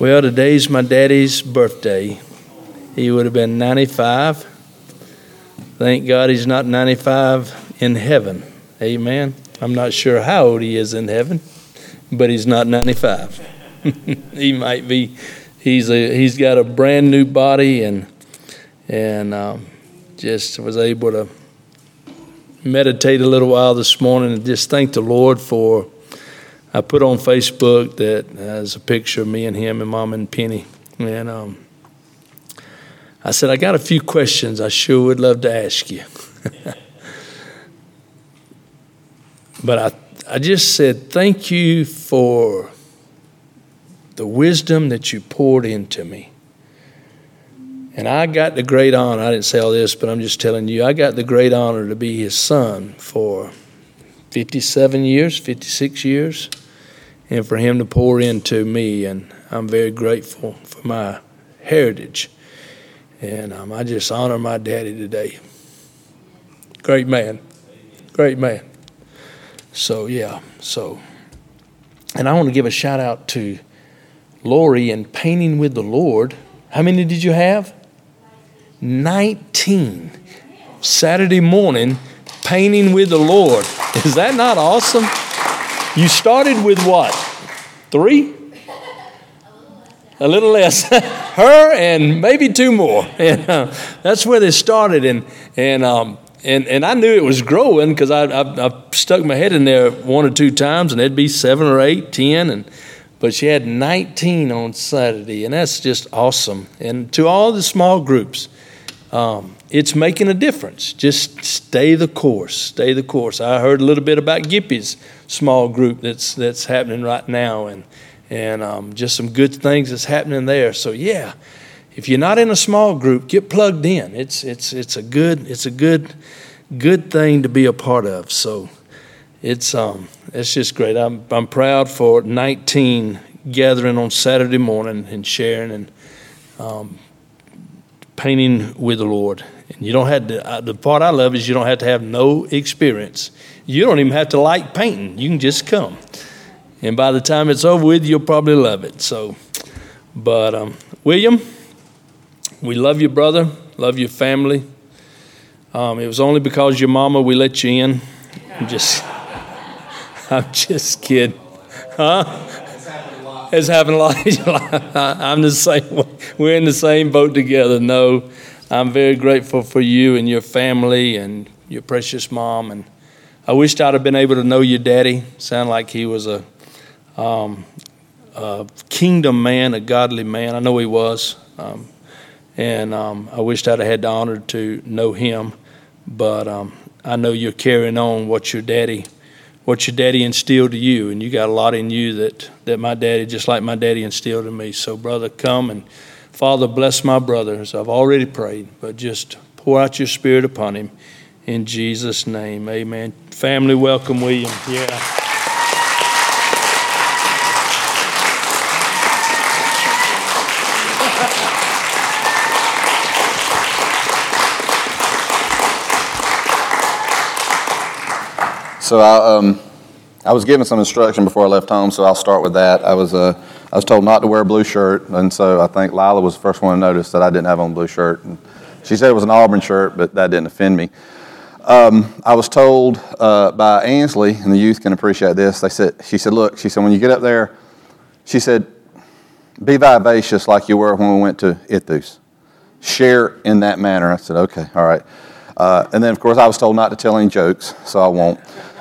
Well, today's my daddy's birthday. He would have been 95. Thank God he's not 95 in heaven. Amen. I'm not sure how old he is in heaven, but he's not 95. he might be. He's a he's got a brand new body and and um, just was able to meditate a little while this morning and just thank the Lord for. I put on Facebook that has a picture of me and him and Mom and Penny, and um, I said I got a few questions I sure would love to ask you. but I I just said thank you for the wisdom that you poured into me. And I got the great honor, I didn't say all this, but I'm just telling you, I got the great honor to be his son for 57 years, 56 years, and for him to pour into me. And I'm very grateful for my heritage. And um, I just honor my daddy today. Great man. Great man. So, yeah, so. And I want to give a shout out to Lori and Painting with the Lord. How many did you have? 19 Saturday morning painting with the Lord. Is that not awesome? You started with what? Three? A little less. Her and maybe two more. And uh, that's where they started. And, and, um, and, and I knew it was growing because I, I, I, stuck my head in there one or two times and it'd be seven or eight, ten. And, but she had 19 on Saturday. And that's just awesome. And to all the small groups, um, it's making a difference. Just stay the course. Stay the course. I heard a little bit about Gippy's small group that's that's happening right now, and and um, just some good things that's happening there. So yeah, if you're not in a small group, get plugged in. It's it's it's a good it's a good good thing to be a part of. So it's um it's just great. I'm I'm proud for 19 gathering on Saturday morning and sharing and. Um, painting with the Lord. And you don't have to, uh, the part I love is you don't have to have no experience. You don't even have to like painting. You can just come. And by the time it's over with, you'll probably love it. So, but um, William, we love you, brother. Love your family. Um, it was only because your mama we let you in. I'm just, I'm just kidding, huh? It's happened a lot. I'm the same. We're in the same boat together. No, I'm very grateful for you and your family and your precious mom. And I wished I'd have been able to know your daddy. Sound like he was a, um, a kingdom man, a godly man. I know he was. Um, and um, I wished I'd have had the honor to know him. But um, I know you're carrying on what your daddy what your daddy instilled to you, and you got a lot in you that, that my daddy, just like my daddy instilled in me. So, brother, come and Father, bless my brothers. I've already prayed, but just pour out your spirit upon him in Jesus' name. Amen. Family, welcome, William. Yeah. So I, um, I was given some instruction before I left home, so I'll start with that. I was, uh, I was told not to wear a blue shirt, and so I think Lila was the first one to notice that I didn't have on a blue shirt. And she said it was an Auburn shirt, but that didn't offend me. Um, I was told uh, by Ansley, and the youth can appreciate this. They said, she said, look, she said, when you get up there, she said, be vivacious like you were when we went to Ithus. Share in that manner. I said, okay, all right. Uh, and then, of course, I was told not to tell any jokes, so I won't.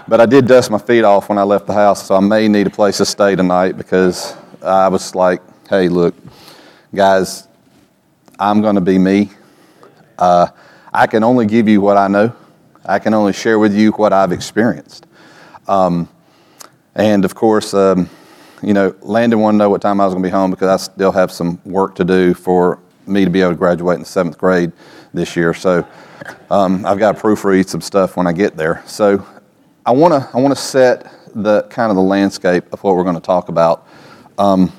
But I did dust my feet off when I left the house, so I may need a place to stay tonight because I was like, hey, look, guys, I'm going to be me. Uh, I can only give you what I know, I can only share with you what I've experienced. Um, and of course, um, you know, Landon wanted to know what time I was going to be home because I still have some work to do for me to be able to graduate in seventh grade this year. So um, I've got to proofread some stuff when I get there. So I want to I want to set the kind of the landscape of what we're going to talk about. Um,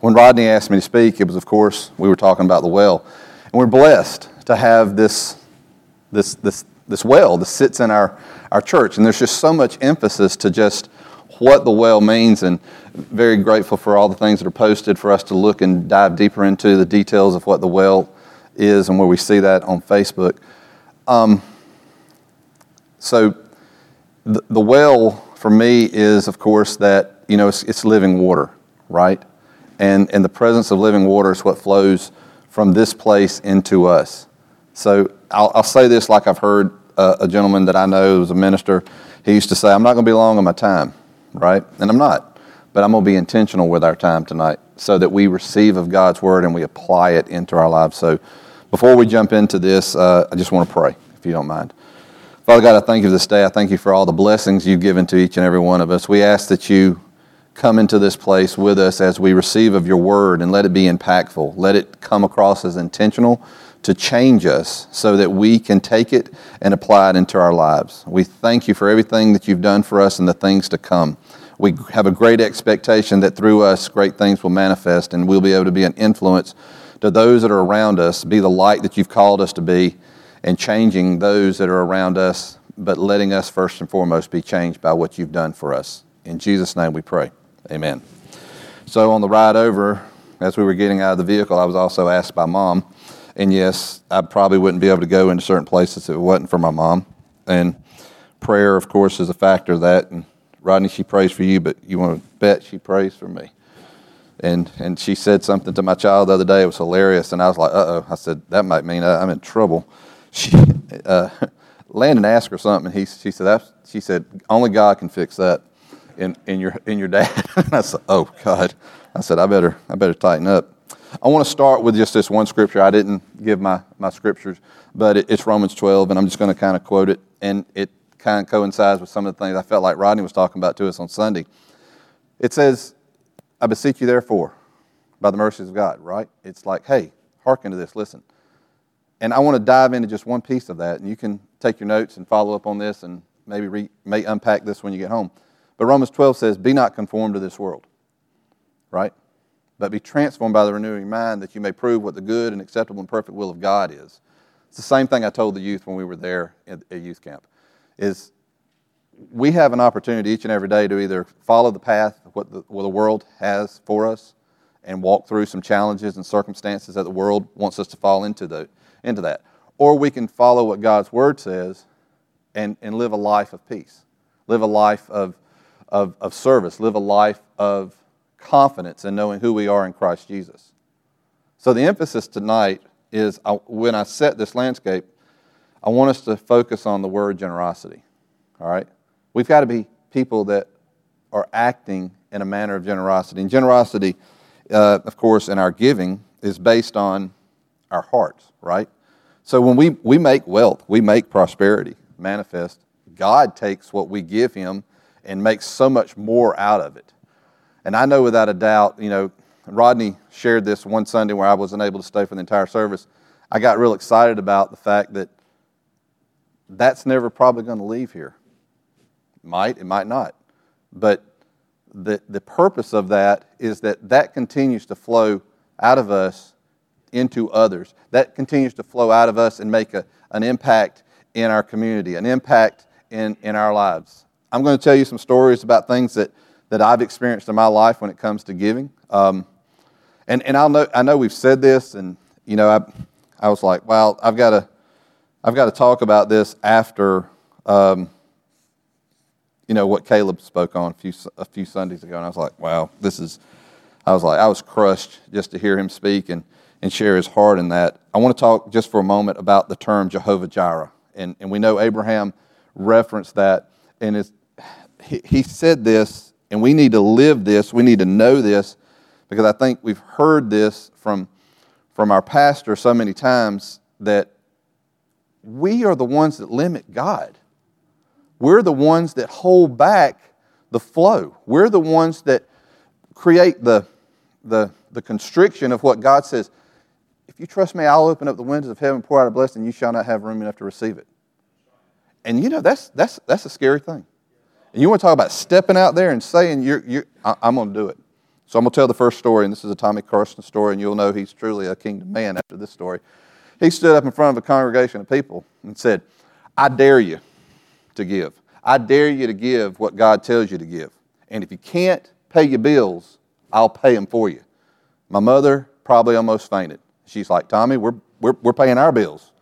when Rodney asked me to speak, it was of course we were talking about the well, and we're blessed to have this this this this well that sits in our our church, and there's just so much emphasis to just what the well means, and very grateful for all the things that are posted for us to look and dive deeper into the details of what the well is and where we see that on Facebook. Um, so, the, well for me is, of course, that you know it's, it's living water, right? And and the presence of living water is what flows from this place into us. So I'll, I'll say this like I've heard a, a gentleman that I know who's a minister. He used to say, "I'm not going to be long on my time." right? And I'm not. But I'm going to be intentional with our time tonight so that we receive of God's word and we apply it into our lives. So before we jump into this, uh, I just want to pray, if you don't mind. Father God, I thank you for this day. I thank you for all the blessings you've given to each and every one of us. We ask that you come into this place with us as we receive of your word and let it be impactful. Let it come across as intentional to change us so that we can take it and apply it into our lives. We thank you for everything that you've done for us and the things to come. We have a great expectation that through us, great things will manifest and we'll be able to be an influence to those that are around us, be the light that you've called us to be, and changing those that are around us, but letting us first and foremost be changed by what you've done for us. In Jesus' name we pray. Amen. So on the ride over, as we were getting out of the vehicle, I was also asked by mom, and yes, I probably wouldn't be able to go into certain places if it wasn't for my mom. And prayer, of course, is a factor of that. And Rodney, she prays for you, but you want to bet she prays for me. And and she said something to my child the other day. It was hilarious, and I was like, "Uh oh!" I said that might mean I'm in trouble. She, uh, Landon asked her something, and he she said she said only God can fix that in in your in your dad. and I said, "Oh God!" I said, "I better I better tighten up." I want to start with just this one scripture. I didn't give my my scriptures, but it, it's Romans 12, and I'm just going to kind of quote it, and it kind of coincides with some of the things I felt like Rodney was talking about to us on Sunday. It says, I beseech you, therefore, by the mercies of God, right? It's like, hey, hearken to this, listen. And I want to dive into just one piece of that, and you can take your notes and follow up on this and maybe re, may unpack this when you get home. But Romans 12 says, Be not conformed to this world, right? But be transformed by the renewing mind that you may prove what the good and acceptable and perfect will of God is. It's the same thing I told the youth when we were there at, at youth camp is we have an opportunity each and every day to either follow the path of what the, what the world has for us and walk through some challenges and circumstances that the world wants us to fall into, the, into that. Or we can follow what God's Word says and, and live a life of peace, live a life of, of, of service, live a life of confidence in knowing who we are in Christ Jesus. So the emphasis tonight is I, when I set this landscape, I want us to focus on the word generosity. All right? We've got to be people that are acting in a manner of generosity. And generosity, uh, of course, in our giving is based on our hearts, right? So when we, we make wealth, we make prosperity manifest, God takes what we give Him and makes so much more out of it. And I know without a doubt, you know, Rodney shared this one Sunday where I wasn't able to stay for the entire service. I got real excited about the fact that that's never probably going to leave here. Might, it might not. But the, the purpose of that is that that continues to flow out of us into others. That continues to flow out of us and make a, an impact in our community, an impact in, in our lives. I'm going to tell you some stories about things that, that I've experienced in my life when it comes to giving. Um, and and I'll know, I know we've said this, and you know, I, I was like, well, I've got to I've got to talk about this after, um, you know, what Caleb spoke on a few, a few Sundays ago. And I was like, wow, this is, I was like, I was crushed just to hear him speak and, and share his heart in that. I want to talk just for a moment about the term Jehovah Jireh. And, and we know Abraham referenced that. And he, he said this, and we need to live this. We need to know this because I think we've heard this from, from our pastor so many times that we are the ones that limit God. We're the ones that hold back the flow. We're the ones that create the, the, the constriction of what God says. If you trust me, I'll open up the windows of heaven, pour out a blessing, you shall not have room enough to receive it. And you know, that's, that's, that's a scary thing. And you want to talk about stepping out there and saying, you're, you're, I'm going to do it. So I'm going to tell the first story, and this is a Tommy Carson story, and you'll know he's truly a kingdom man after this story. He stood up in front of a congregation of people and said, I dare you to give. I dare you to give what God tells you to give. And if you can't pay your bills, I'll pay them for you. My mother probably almost fainted. She's like, Tommy, we're, we're, we're paying our bills.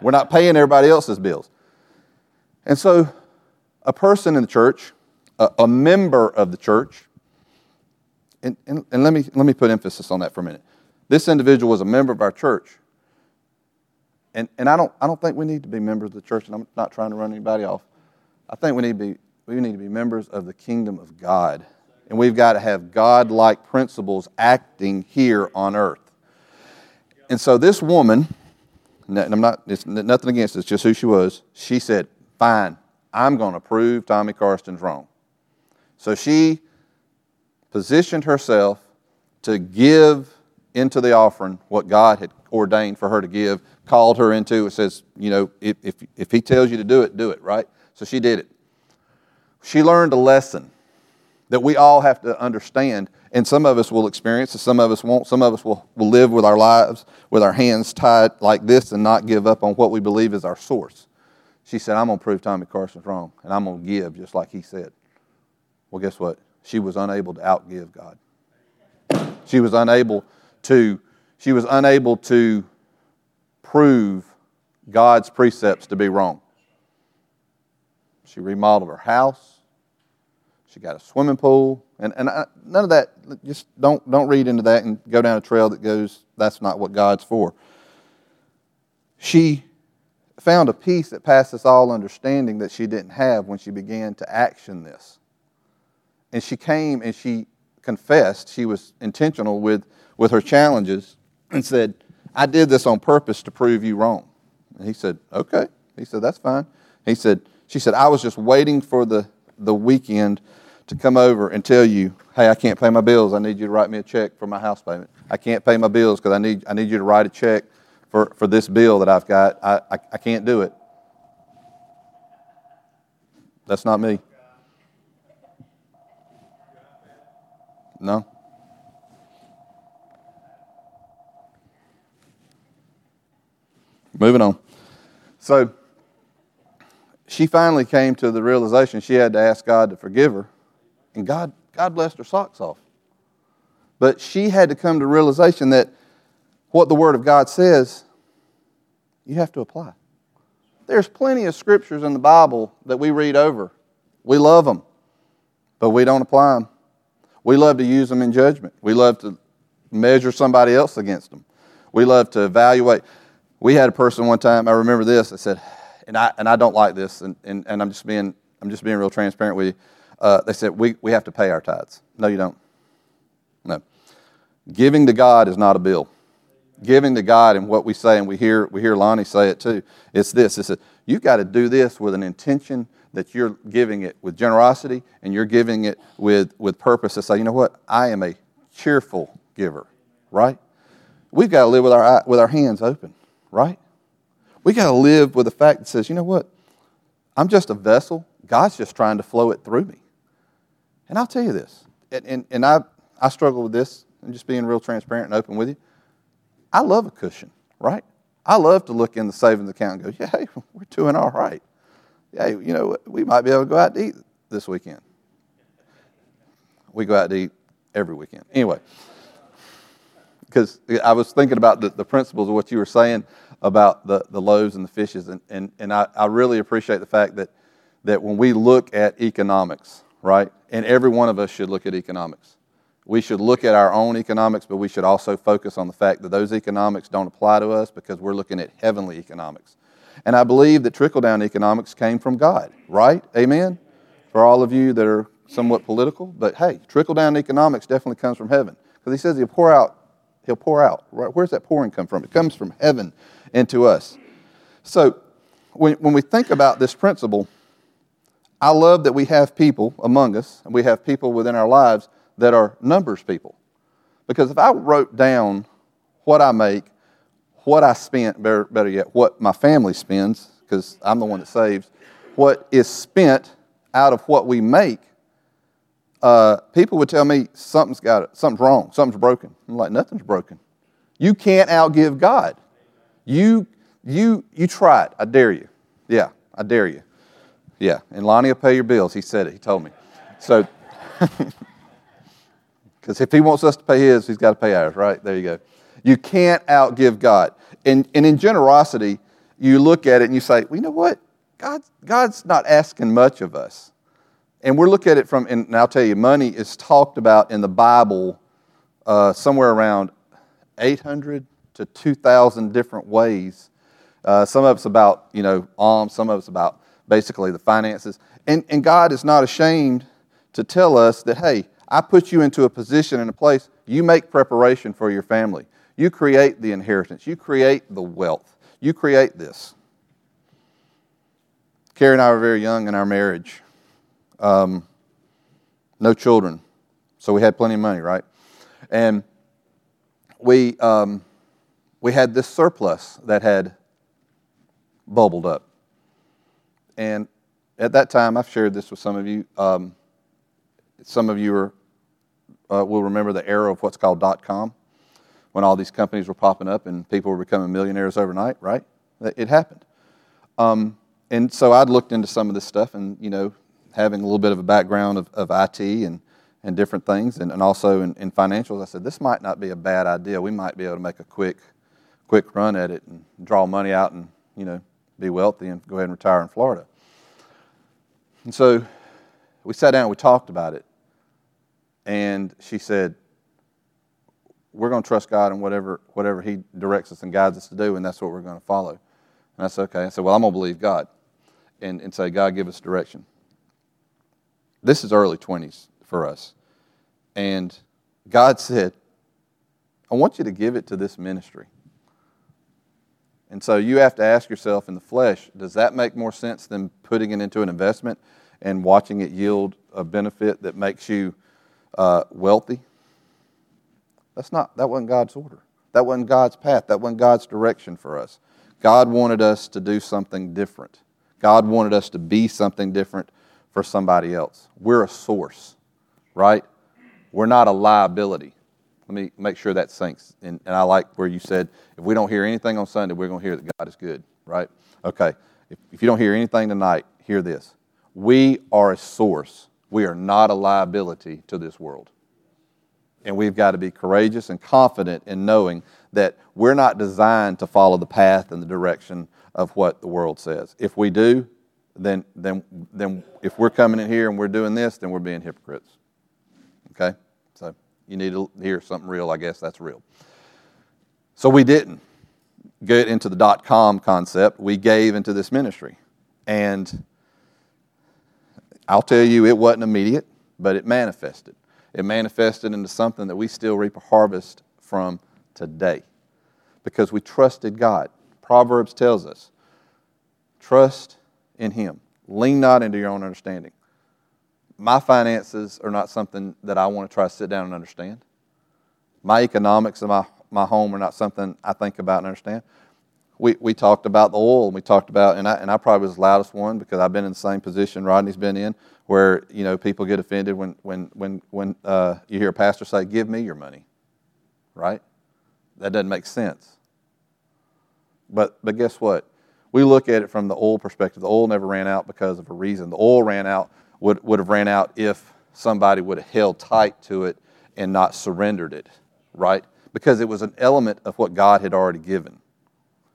We're not paying everybody else's bills. And so, a person in the church, a, a member of the church, and, and, and let, me, let me put emphasis on that for a minute. This individual was a member of our church. And, and I, don't, I don't think we need to be members of the church, and I'm not trying to run anybody off. I think we need to be, we need to be members of the kingdom of God. And we've got to have God like principles acting here on earth. And so this woman, and I'm not, it's nothing against it, it's just who she was. She said, Fine, I'm going to prove Tommy Carston's wrong. So she positioned herself to give into the offering what God had ordained for her to give, called her into. It says, you know, if, if, if He tells you to do it, do it, right? So she did it. She learned a lesson that we all have to understand, and some of us will experience, and some of us won't. Some of us will, will live with our lives with our hands tied like this and not give up on what we believe is our source. She said, I'm going to prove Tommy Carson's wrong, and I'm going to give just like he said. Well, guess what? She was unable to outgive God. She was unable to, she was unable to prove God's precepts to be wrong. She remodeled her house. She got a swimming pool. And, and I, none of that, just don't, don't read into that and go down a trail that goes, that's not what God's for. She found a peace that passes all understanding that she didn't have when she began to action this. And she came and she confessed, she was intentional with, with her challenges and said, I did this on purpose to prove you wrong. And he said, Okay. He said, That's fine. He said, She said, I was just waiting for the, the weekend to come over and tell you, hey, I can't pay my bills. I need you to write me a check for my house payment. I can't pay my bills because I need, I need you to write a check for, for this bill that I've got. I, I, I can't do it. That's not me. No? Moving on. So, she finally came to the realization she had to ask God to forgive her, and God, God blessed her socks off. But she had to come to realization that what the Word of God says, you have to apply. There's plenty of scriptures in the Bible that we read over. We love them, but we don't apply them. We love to use them in judgment. We love to measure somebody else against them. We love to evaluate. We had a person one time, I remember this, I said, and I, and I don't like this, and, and, and I'm, just being, I'm just being real transparent with you. Uh, they said, we, we have to pay our tithes. No, you don't. No. Giving to God is not a bill giving to God and what we say, and we hear, we hear Lonnie say it too, it's this. It's a, you've got to do this with an intention that you're giving it with generosity and you're giving it with, with purpose to say, you know what, I am a cheerful giver, right? We've got to live with our, with our hands open, right? We got to live with the fact that says, you know what, I'm just a vessel. God's just trying to flow it through me. And I'll tell you this, and, and, and I, I struggle with this, and just being real transparent and open with you. I love a cushion, right? I love to look in the savings account and go, yeah, hey, we're doing all right. Hey, you know, we might be able to go out to eat this weekend. We go out to eat every weekend. Anyway, because I was thinking about the, the principles of what you were saying about the, the loaves and the fishes, and, and, and I, I really appreciate the fact that, that when we look at economics, right, and every one of us should look at economics, we should look at our own economics, but we should also focus on the fact that those economics don't apply to us because we're looking at heavenly economics. And I believe that trickle down economics came from God, right? Amen? For all of you that are somewhat political, but hey, trickle down economics definitely comes from heaven because he says he'll pour out, he'll pour out. Right? Where's that pouring come from? It comes from heaven into us. So when, when we think about this principle, I love that we have people among us, and we have people within our lives that are numbers people. Because if I wrote down what I make, what I spent, better, better yet, what my family spends, because I'm the one that saves, what is spent out of what we make, uh, people would tell me something's got it, something's wrong, something's broken. I'm like, nothing's broken. You can't outgive God. You, you, you try it. I dare you. Yeah, I dare you. Yeah, and Lonnie will pay your bills. He said it. He told me. So. Because if He wants us to pay His, He's got to pay ours, right? There you go. You can't outgive God. And, and in generosity, you look at it and you say, well, you know what? God, God's not asking much of us. And we're looking at it from, and I'll tell you, money is talked about in the Bible uh, somewhere around 800 to 2,000 different ways. Uh, some of it's about, you know, alms, some of it's about basically the finances. And, and God is not ashamed to tell us that, hey, I put you into a position and a place, you make preparation for your family. You create the inheritance, you create the wealth, you create this. Carrie and I were very young in our marriage. Um, no children. So we had plenty of money, right? And we, um, we had this surplus that had bubbled up. And at that time, I've shared this with some of you. Um, some of you are, uh, will remember the era of what's called dot com, when all these companies were popping up and people were becoming millionaires overnight, right? It happened. Um, and so I'd looked into some of this stuff and, you know, having a little bit of a background of, of IT and, and different things and, and also in, in financials, I said, this might not be a bad idea. We might be able to make a quick, quick run at it and draw money out and, you know, be wealthy and go ahead and retire in Florida. And so we sat down and we talked about it. And she said, We're going to trust God in whatever, whatever He directs us and guides us to do, and that's what we're going to follow. And I said, Okay. I said, Well, I'm going to believe God and, and say, God, give us direction. This is early 20s for us. And God said, I want you to give it to this ministry. And so you have to ask yourself in the flesh, does that make more sense than putting it into an investment and watching it yield a benefit that makes you uh, wealthy? That's not, that wasn't God's order. That wasn't God's path. That wasn't God's direction for us. God wanted us to do something different. God wanted us to be something different for somebody else. We're a source, right? We're not a liability. Let me make sure that sinks. And, and I like where you said, if we don't hear anything on Sunday, we're going to hear that God is good, right? Okay. If, if you don't hear anything tonight, hear this. We are a source. We are not a liability to this world. And we've got to be courageous and confident in knowing that we're not designed to follow the path and the direction of what the world says. If we do, then, then, then if we're coming in here and we're doing this, then we're being hypocrites. Okay? You need to hear something real, I guess that's real. So we didn't get into the dot com concept. We gave into this ministry. And I'll tell you, it wasn't immediate, but it manifested. It manifested into something that we still reap a harvest from today because we trusted God. Proverbs tells us trust in Him, lean not into your own understanding my finances are not something that I want to try to sit down and understand. My economics of my, my home are not something I think about and understand. We, we talked about the oil, and we talked about, and I, and I probably was the loudest one because I've been in the same position Rodney's been in, where you know people get offended when when when when uh, you hear a pastor say, "Give me your money," right? That doesn't make sense. But but guess what? We look at it from the oil perspective. The oil never ran out because of a reason. The oil ran out would, would have ran out if somebody would have held tight to it and not surrendered it, right? Because it was an element of what God had already given.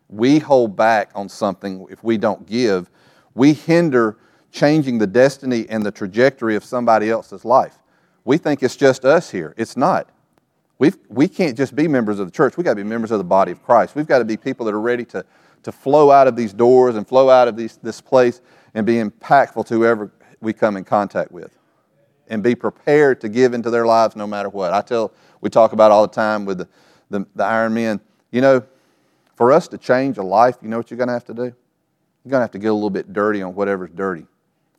We hold back on something if we don't give, we hinder changing the destiny and the trajectory of somebody else's life. We think it's just us here. It's not. We've, we can't just be members of the church. We've got to be members of the body of Christ. We've got to be people that are ready to, to flow out of these doors and flow out of these, this place and be impactful to whoever, we come in contact with and be prepared to give into their lives no matter what. I tell, we talk about all the time with the, the, the Iron Men, you know, for us to change a life, you know what you're going to have to do? You're going to have to get a little bit dirty on whatever's dirty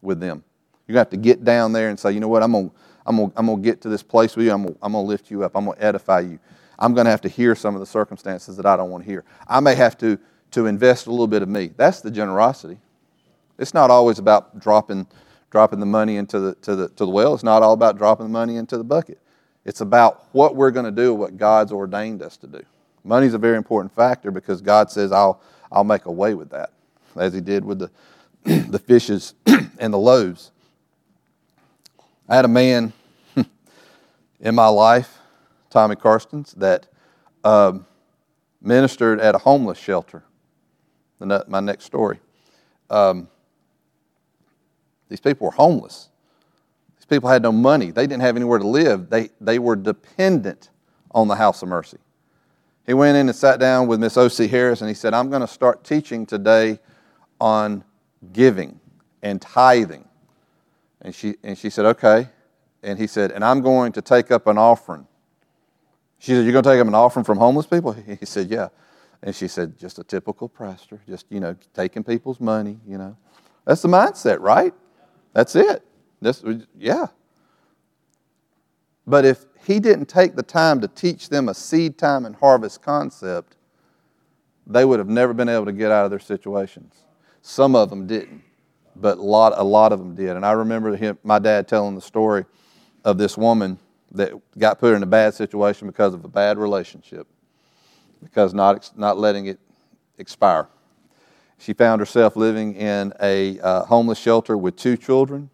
with them. You're going to have to get down there and say, you know what, I'm going to I'm gonna, I'm gonna get to this place with you. I'm gonna, I'm gonna lift you up. I'm to edify you. I'm going to have to hear some of the circumstances that I don't want to hear. I may have to, to invest a little bit of me. That's the generosity. It's not always about dropping dropping the money into the, to the, to the well. It's not all about dropping the money into the bucket. It's about what we're going to do, what God's ordained us to do. Money's a very important factor because God says, I'll, I'll make a way with that, as He did with the, the fishes and the loaves. I had a man in my life, Tommy Karstens, that um, ministered at a homeless shelter. My next story. Um, these people were homeless. These people had no money. They didn't have anywhere to live. They, they were dependent on the House of Mercy. He went in and sat down with Miss O.C. Harris and he said, I'm going to start teaching today on giving and tithing. And she, and she said, Okay. And he said, And I'm going to take up an offering. She said, You're going to take up an offering from homeless people? He said, Yeah. And she said, Just a typical pastor, just, you know, taking people's money, you know. That's the mindset, right? That's it. This, yeah. But if he didn't take the time to teach them a seed time and harvest concept, they would have never been able to get out of their situations. Some of them didn't, but a lot, a lot of them did. And I remember him, my dad telling the story of this woman that got put in a bad situation because of a bad relationship, because not, not letting it expire. She found herself living in a uh, homeless shelter with two children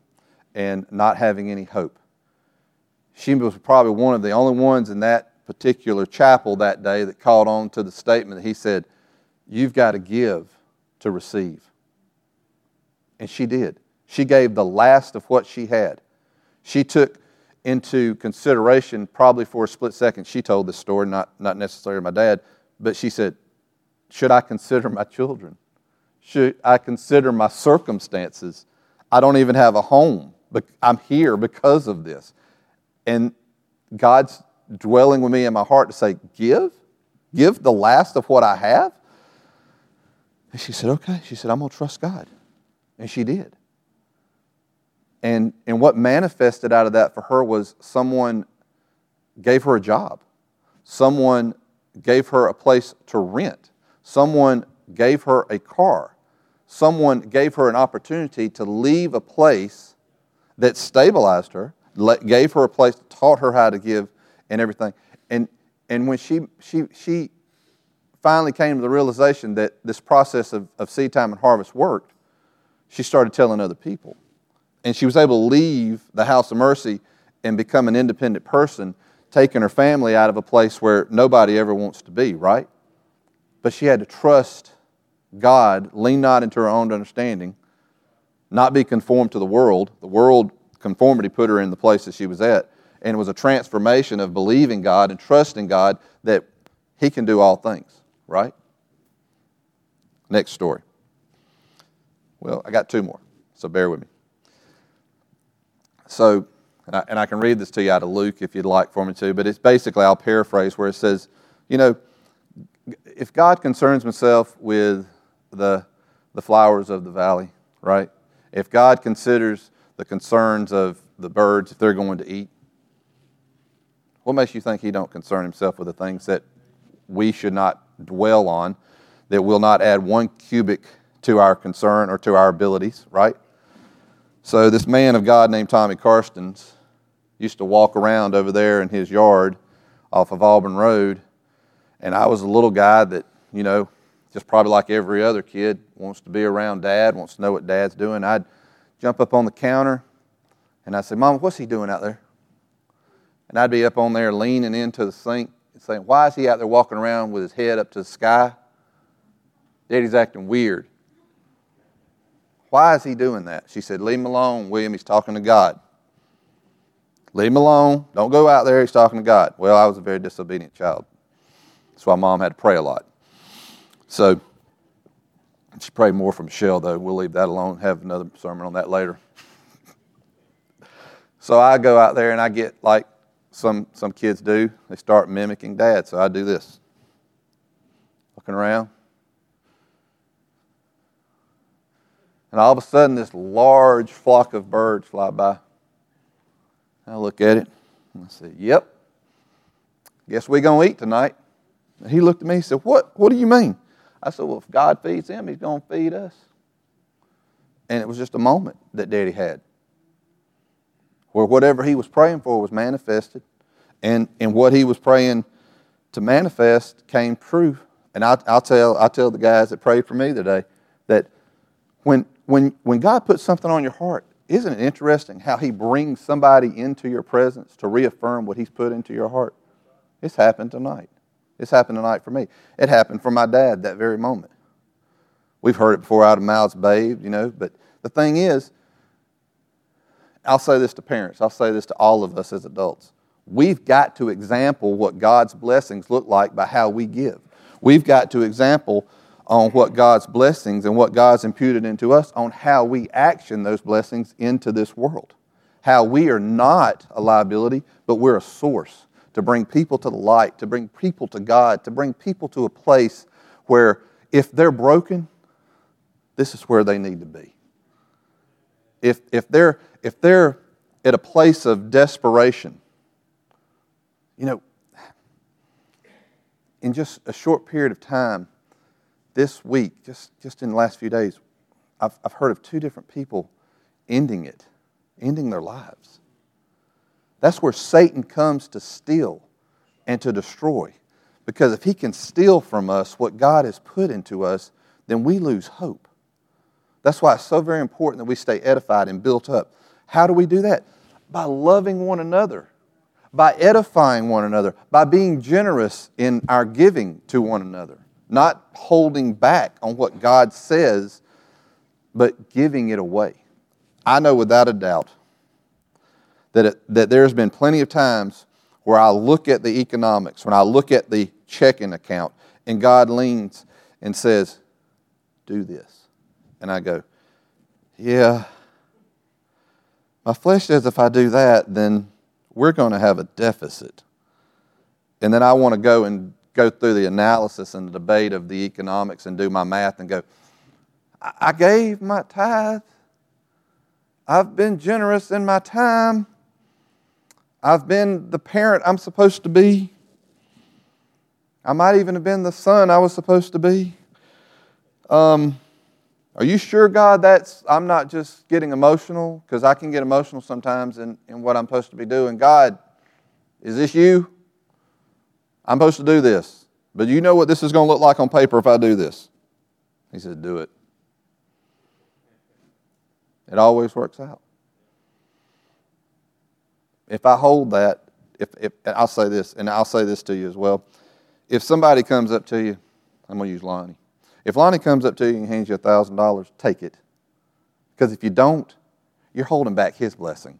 and not having any hope. She was probably one of the only ones in that particular chapel that day that caught on to the statement that he said, You've got to give to receive. And she did. She gave the last of what she had. She took into consideration, probably for a split second, she told this story, not, not necessarily my dad, but she said, Should I consider my children? Should I consider my circumstances? I don't even have a home, but I'm here because of this. And God's dwelling with me in my heart to say, Give, give the last of what I have. And she said, Okay. She said, I'm going to trust God. And she did. And, and what manifested out of that for her was someone gave her a job, someone gave her a place to rent, someone gave her a car, someone gave her an opportunity to leave a place that stabilized her, gave her a place, taught her how to give and everything. And, and when she, she, she finally came to the realization that this process of, of seed time and harvest worked, she started telling other people and she was able to leave the house of mercy and become an independent person, taking her family out of a place where nobody ever wants to be, right? But she had to trust God, lean not into her own understanding, not be conformed to the world. The world conformity put her in the place that she was at. And it was a transformation of believing God and trusting God that He can do all things, right? Next story. Well, I got two more, so bear with me. So, and I, and I, can read this to you out of Luke if you'd like for me to, but it's basically, I'll paraphrase where it says, you know, if God concerns himself with the, the flowers of the valley, right? If God considers the concerns of the birds if they're going to eat, what makes you think he don't concern himself with the things that we should not dwell on, that will not add one cubit to our concern or to our abilities, right? So, this man of God named Tommy Karstens used to walk around over there in his yard off of Auburn Road. And I was a little guy that, you know, just probably like every other kid, wants to be around dad, wants to know what dad's doing. I'd jump up on the counter and I'd say, Mom, what's he doing out there? And I'd be up on there leaning into the sink and saying, Why is he out there walking around with his head up to the sky? Daddy's acting weird. Why is he doing that? She said, Leave him alone, William. He's talking to God. Leave him alone. Don't go out there. He's talking to God. Well, I was a very disobedient child. That's why mom had to pray a lot. So she prayed more for Michelle, though. We'll leave that alone. Have another sermon on that later. so I go out there and I get like some, some kids do. They start mimicking dad. So I do this. Looking around. And all of a sudden, this large flock of birds fly by. I look at it and I say, Yep, guess going to eat tonight. And he looked at me and said, What? What do you mean? I said, Well, if God feeds them, He's going to feed us. And it was just a moment that Daddy had where whatever he was praying for was manifested, and, and what he was praying to manifest came true. And I, will tell, i tell the guys that prayed for me today that when when, when God puts something on your heart, isn't it interesting how he brings somebody into your presence to reaffirm what he's put into your heart? It's happened tonight. It's happened tonight for me. It happened for my dad that very moment. We've heard it before out of mouths bathed, you know, but the thing is, I'll say this to parents, I'll say this to all of us as adults. We've got to example what God's blessings look like by how we give. We've got to example on what God's blessings and what God's imputed into us on how we action those blessings into this world. How we are not a liability, but we're a source to bring people to the light, to bring people to God, to bring people to a place where if they're broken, this is where they need to be. If, if, they're, if they're at a place of desperation, you know, in just a short period of time, this week, just, just in the last few days, I've, I've heard of two different people ending it, ending their lives. That's where Satan comes to steal and to destroy. Because if he can steal from us what God has put into us, then we lose hope. That's why it's so very important that we stay edified and built up. How do we do that? By loving one another, by edifying one another, by being generous in our giving to one another, not holding back on what God says, but giving it away. I know without a doubt that, it, that there's been plenty of times where I look at the economics, when I look at the checking account, and God leans and says, Do this. And I go, Yeah. My flesh says if I do that, then we're going to have a deficit. And then I want to go and go through the analysis and the debate of the economics and do my math and go, I gave my tithe. I've been generous in my time. I've been the parent I'm supposed to be. I might even have been the son I was supposed to be. Um, are you sure, God, that's I'm not just getting emotional? Because I can get emotional sometimes in, in what I'm supposed to be doing. God, is this you? I'm supposed to do this. But you know what this is going to look like on paper if I do this. He said, Do it. It always works out if I hold that, if, if I'll say this, and I'll say this to you as well. If somebody comes up to you, I'm going to use Lonnie. If Lonnie comes up to you and hands you $1,000, take it. Because if you don't, you're holding back his blessing.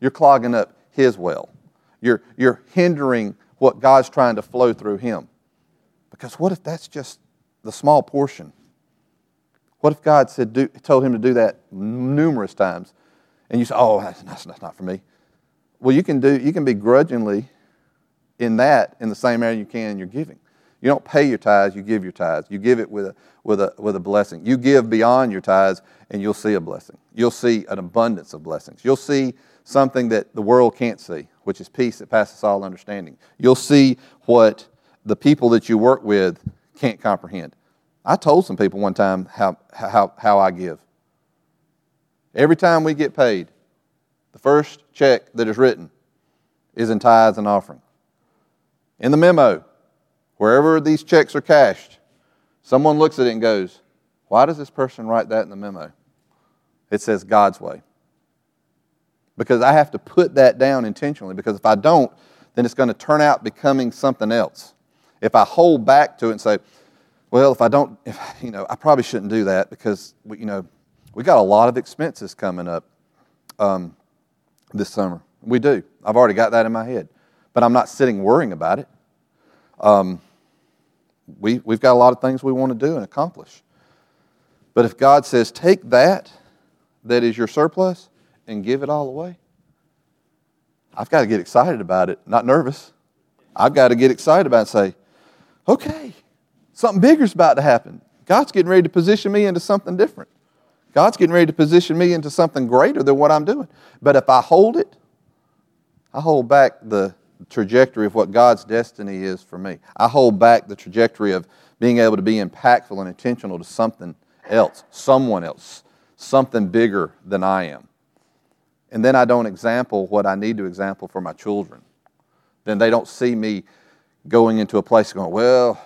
You're clogging up his well. You're, you're hindering what God's trying to flow through him. Because what if that's just the small portion? What if God said, do, told him to do that numerous times? And you say, oh, that's, that's not for me. Well, you can do you can be grudgingly in that in the same manner you can in your giving. You don't pay your tithes, you give your tithes. You give it with a, with, a, with a blessing. You give beyond your tithes, and you'll see a blessing. You'll see an abundance of blessings. You'll see something that the world can't see, which is peace that passes all understanding. You'll see what the people that you work with can't comprehend. I told some people one time how, how, how I give. Every time we get paid, the first check that is written is in tithes and offering. In the memo, wherever these checks are cashed, someone looks at it and goes, Why does this person write that in the memo? It says God's way. Because I have to put that down intentionally, because if I don't, then it's going to turn out becoming something else. If I hold back to it and say, well, if I don't, if, you know, I probably shouldn't do that because, we, you know, we got a lot of expenses coming up. Um, this summer. We do. I've already got that in my head. But I'm not sitting worrying about it. Um, we, we've got a lot of things we want to do and accomplish. But if God says, take that, that is your surplus, and give it all away, I've got to get excited about it, not nervous. I've got to get excited about it and say, okay, something bigger is about to happen. God's getting ready to position me into something different. God's getting ready to position me into something greater than what I'm doing. But if I hold it, I hold back the trajectory of what God's destiny is for me. I hold back the trajectory of being able to be impactful and intentional to something else, someone else, something bigger than I am. And then I don't example what I need to example for my children. Then they don't see me going into a place going, well,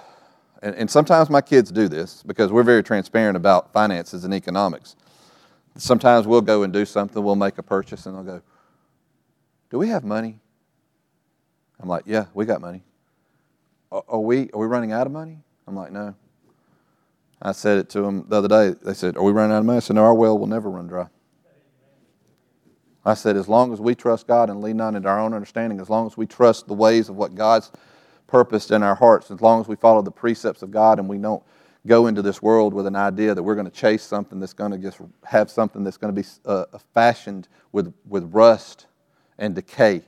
and, and sometimes my kids do this because we're very transparent about finances and economics. Sometimes we'll go and do something, we'll make a purchase, and they'll go, Do we have money? I'm like, Yeah, we got money. Are we, are we running out of money? I'm like, No. I said it to them the other day. They said, Are we running out of money? I said, No, our well will never run dry. I said, As long as we trust God and lean not into our own understanding, as long as we trust the ways of what God's purposed in our hearts, as long as we follow the precepts of God and we don't go into this world with an idea that we're going to chase something that's going to just have something that's going to be uh, fashioned with, with rust and decay,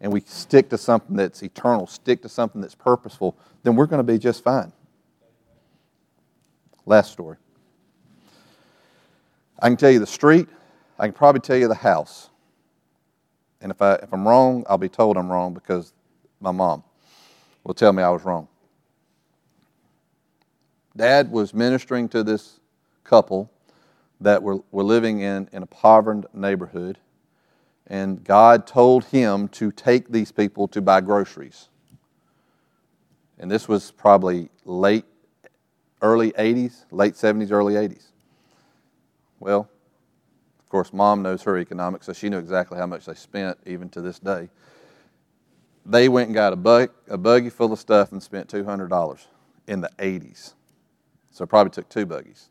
and we stick to something that's eternal, stick to something that's purposeful, then we're going to be just fine. Last story. I can tell you the street, I can probably tell you the house. And if, I, if I'm wrong, I'll be told I'm wrong because my mom will tell me I was wrong. Dad was ministering to this couple that were, were living in, in a impoverished neighborhood, and God told him to take these people to buy groceries. And this was probably late, early 80s, late 70s, early 80s. Well, of course, mom knows her economics, so she knew exactly how much they spent, even to this day. They went and got a, bug, a buggy full of stuff and spent $200 in the 80s. So probably took two buggies.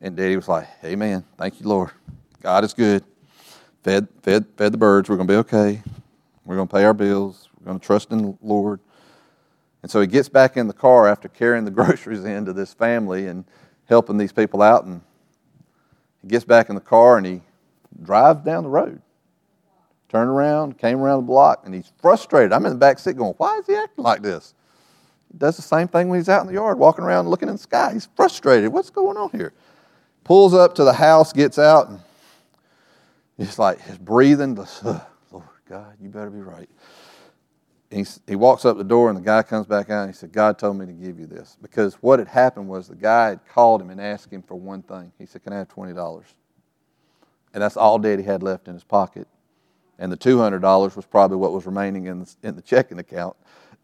And Daddy was like, Amen. Thank you, Lord. God is good. Fed, fed, fed the birds. We're going to be okay. We're going to pay our bills. We're going to trust in the Lord. And so he gets back in the car after carrying the groceries in to this family and helping these people out. And he gets back in the car and he drives down the road. Turned around, came around the block, and he's frustrated. I'm in the back seat going, Why is he acting like this? He does the same thing when he's out in the yard walking around looking in the sky. He's frustrated. What's going on here? Pulls up to the house, gets out, and he's like, he's breathing. Lord God, you better be right. He, he walks up the door, and the guy comes back out, and he said, God told me to give you this. Because what had happened was the guy had called him and asked him for one thing. He said, Can I have $20? And that's all Daddy had left in his pocket. And the $200 was probably what was remaining in the, in the checking account,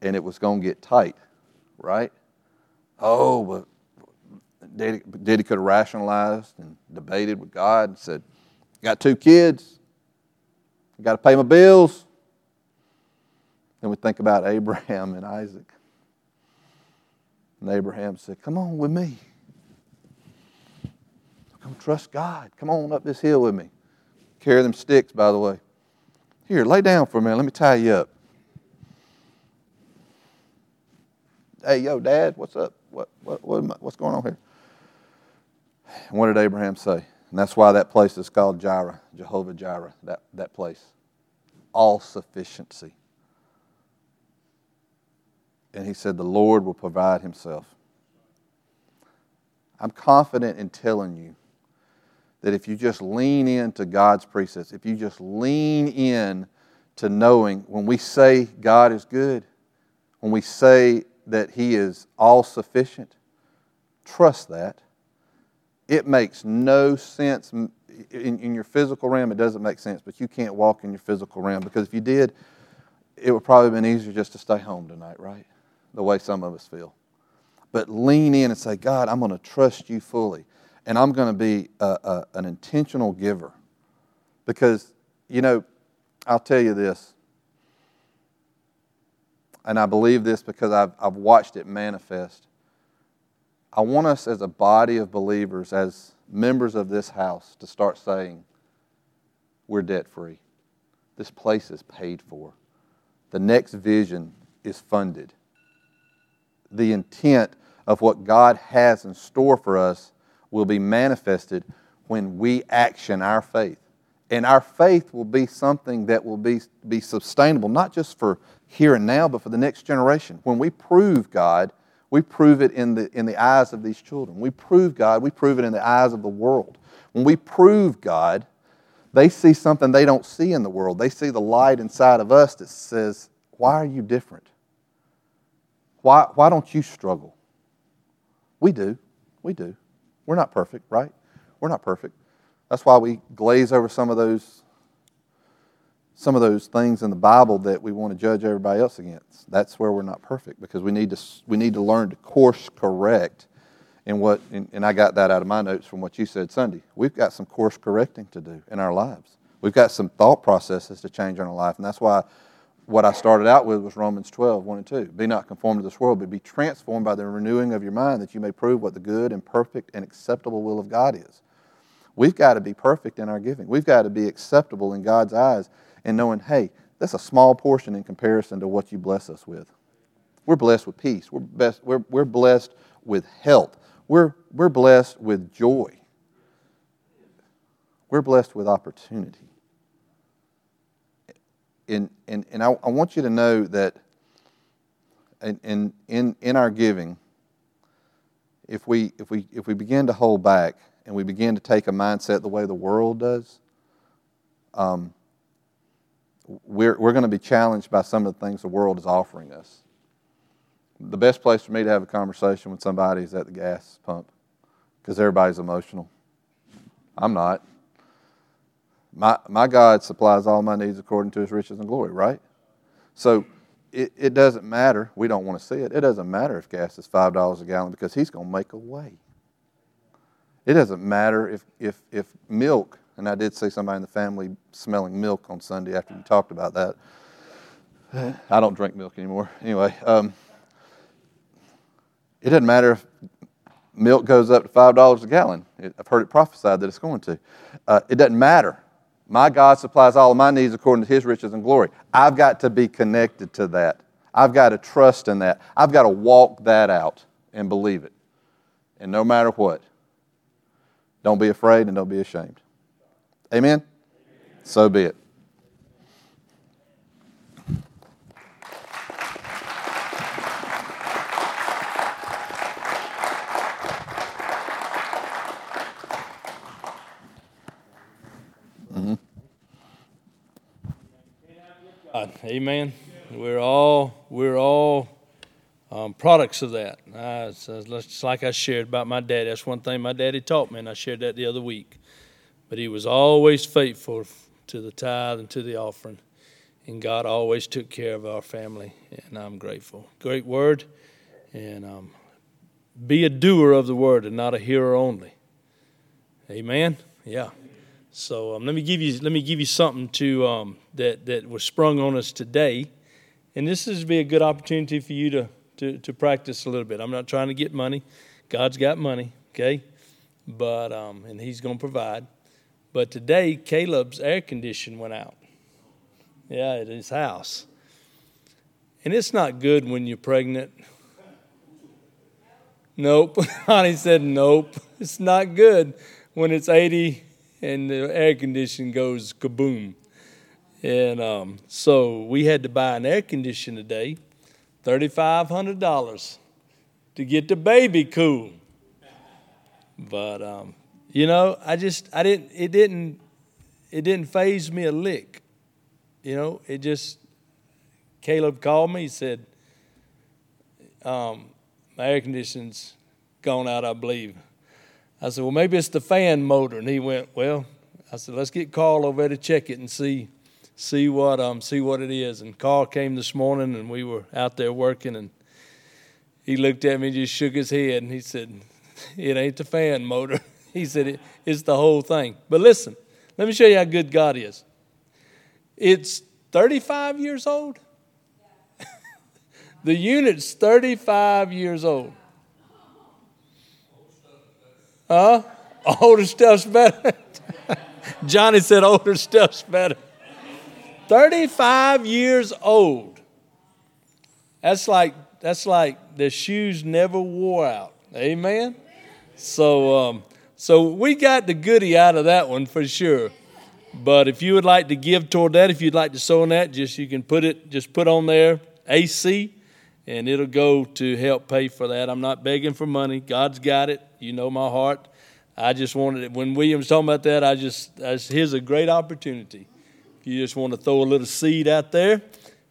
and it was going to get tight right? Oh, but Daddy, Daddy could have rationalized and debated with God and said, Got two kids, got to pay my bills. Then we think about Abraham and Isaac. And Abraham said, Come on with me. Come trust God. Come on up this hill with me. Carry them sticks, by the way. Here, lay down for a minute. Let me tie you up. hey, yo, Dad, what's up? What, what, what what's going on here? And what did Abraham say? And that's why that place is called Jireh, Jehovah Jireh, that, that place. All sufficiency. And he said, The Lord will provide himself. I'm confident in telling you that if you just lean into God's precepts, if you just lean in to knowing when we say God is good, when we say that He is all sufficient. Trust that. It makes no sense in, in, your physical realm, it doesn't make sense, but you can't walk in your physical realm because if you did, it would probably have been easier just to stay home tonight, right? The way some of us feel. But lean in and say, God, I'm going to trust you fully, and I'm going to be a, a, an intentional giver. Because, you know, I'll tell you this and I believe this because I've, I've watched it manifest. I want us as a body of believers, as members of this house, to start saying, we're debt free. This place is paid for. The next vision is funded. The intent of what God has in store for us will be manifested when we action our faith. And our faith will be something that will be, be sustainable, not just for here and now, but for the next generation. When we prove God, we prove it in the, in the eyes of these children. We prove God, we prove it in the eyes of the world. When we prove God, they see something they don't see in the world. They see the light inside of us that says, Why are you different? Why, why don't you struggle? We do. We do. We're not perfect, right? We're not perfect. That's why we glaze over some of those some of those things in the Bible that we want to judge everybody else against. That's where we're not perfect because we need to, we need to learn to course correct And what and, and I got that out of my notes from what you said Sunday. We've got some course correcting to do in our lives. We've got some thought processes to change in our life, and that's why what I started out with was Romans 12, 1 and 2. Be not conformed to this world, but be transformed by the renewing of your mind that you may prove what the good and perfect and acceptable will of God is. We've got to be perfect in our giving. We've got to be acceptable in God's eyes and knowing, hey, that's a small portion in comparison to what you bless us with. We're blessed with peace. We're, best, we're, we're blessed with health. We're, we're blessed with joy. We're blessed with opportunity and, and, and I, I want you to know that in, in, in our giving, if we, if, we, if we begin to hold back and we begin to take a mindset the way the world does, um, we're, we're going to be challenged by some of the things the world is offering us. The best place for me to have a conversation with somebody is at the gas pump because everybody's emotional. I'm not. My, my God supplies all my needs according to his riches and glory, right? So it, it doesn't matter. We don't want to see it. It doesn't matter if gas is $5 a gallon because he's going to make a way. It doesn't matter if, if, if milk, and I did see somebody in the family smelling milk on Sunday after you talked about that. I don't drink milk anymore. Anyway, um, it doesn't matter if milk goes up to $5 a gallon. I've heard it prophesied that it's going to. Uh, it doesn't matter my God supplies all of my needs according to his riches and glory. I've got to be connected to that. I've got to trust in that. I've got to walk that out and believe it. And no matter what, don't be afraid and don't be ashamed. Amen? So be it. God. Amen. We're all we're all um, products of that. Uh, just like I shared about my daddy. That's one thing my daddy taught me, and I shared that the other week. But he was always faithful to the tithe and to the offering, and God always took care of our family, and I'm grateful. Great word, and um, be a doer of the word and not a hearer only. Amen. Yeah. So um, let me give you let me give you something to um, that that was sprung on us today, and this is be a good opportunity for you to, to to practice a little bit. I'm not trying to get money. God's got money, okay, but um, and He's going to provide. But today, Caleb's air condition went out. Yeah, at his house, and it's not good when you're pregnant. Nope, Honey said nope. It's not good when it's 80 and the air conditioning goes kaboom. And um, so we had to buy an air conditioner today, $3,500 to get the baby cool. But, um, you know, I just, I didn't, it didn't, it didn't faze me a lick. You know, it just, Caleb called me, he said, um, my air conditioning's gone out, I believe. I said, well, maybe it's the fan motor. And he went, well, I said, let's get Carl over there to check it and see, see what, um, see what it is. And Carl came this morning, and we were out there working, and he looked at me and just shook his head, and he said, it ain't the fan motor. he said, it, it's the whole thing. But listen, let me show you how good God is. It's 35 years old. the unit's 35 years old. Huh? Older stuff's better. Johnny said older stuff's better. 35 years old. That's like that's like the shoes never wore out. Amen. So um, so we got the goody out of that one for sure. But if you would like to give toward that, if you'd like to sow on that, just you can put it just put on there AC and it'll go to help pay for that. I'm not begging for money. God's got it. You know my heart. I just wanted it. When William's talking about that, I just, I just, here's a great opportunity. If you just want to throw a little seed out there,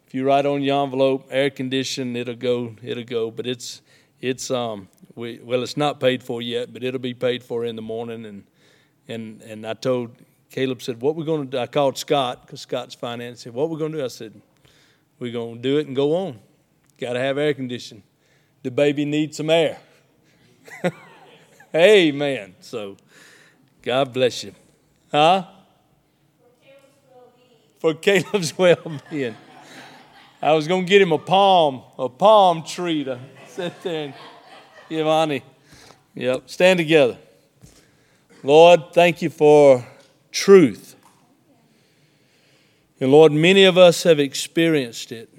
if you write on your envelope, air conditioned, it'll go, it'll go. But it's, it's, um, we, well, it's not paid for yet, but it'll be paid for in the morning. And, and, and I told Caleb said, what we're going to do, I called Scott because Scott's finance. Said, what we're going to do? I said, we're going to do it and go on. Got to have air conditioning. The baby needs some air. Amen. So, God bless you. Huh? For Caleb's well being. I was going to get him a palm, a palm tree to sit there and give Ani. Yep. Stand together. Lord, thank you for truth. And Lord, many of us have experienced it.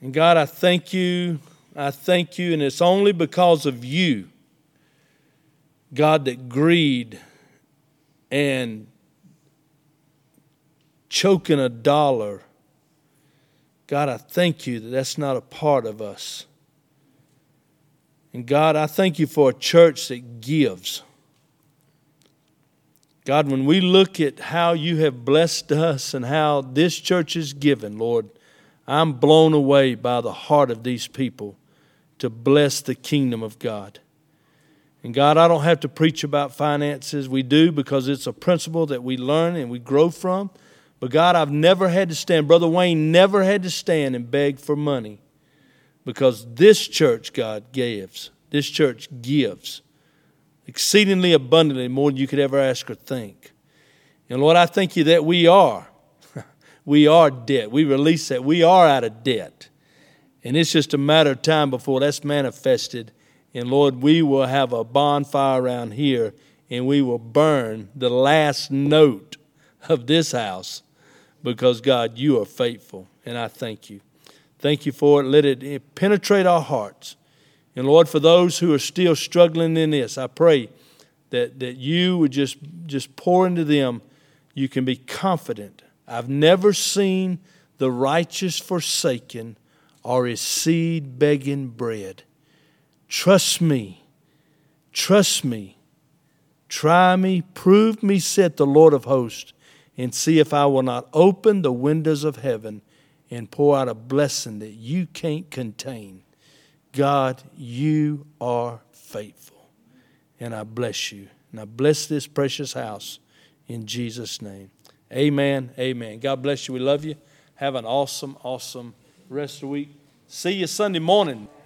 And God, I thank you. I thank you. And it's only because of you, God, that greed and choking a dollar, God, I thank you that that's not a part of us. And God, I thank you for a church that gives. God, when we look at how you have blessed us and how this church is given, Lord, I'm blown away by the heart of these people to bless the kingdom of God. And God, I don't have to preach about finances. We do because it's a principle that we learn and we grow from. But God, I've never had to stand, Brother Wayne never had to stand and beg for money because this church, God, gives. This church gives exceedingly abundantly more than you could ever ask or think. And Lord, I thank you that we are. We are debt. We release that. We are out of debt. And it's just a matter of time before that's manifested. And Lord, we will have a bonfire around here and we will burn the last note of this house because, God, you are faithful. And I thank you. Thank you for it. Let it penetrate our hearts. And Lord, for those who are still struggling in this, I pray that, that you would just, just pour into them. You can be confident. I've never seen the righteous forsaken or his seed begging bread. Trust me. Trust me. Try me. Prove me, said the Lord of hosts, and see if I will not open the windows of heaven and pour out a blessing that you can't contain. God, you are faithful. And I bless you. And I bless this precious house in Jesus' name. Amen. Amen. God bless you. We love you. Have an awesome, awesome rest of the week. See you Sunday morning.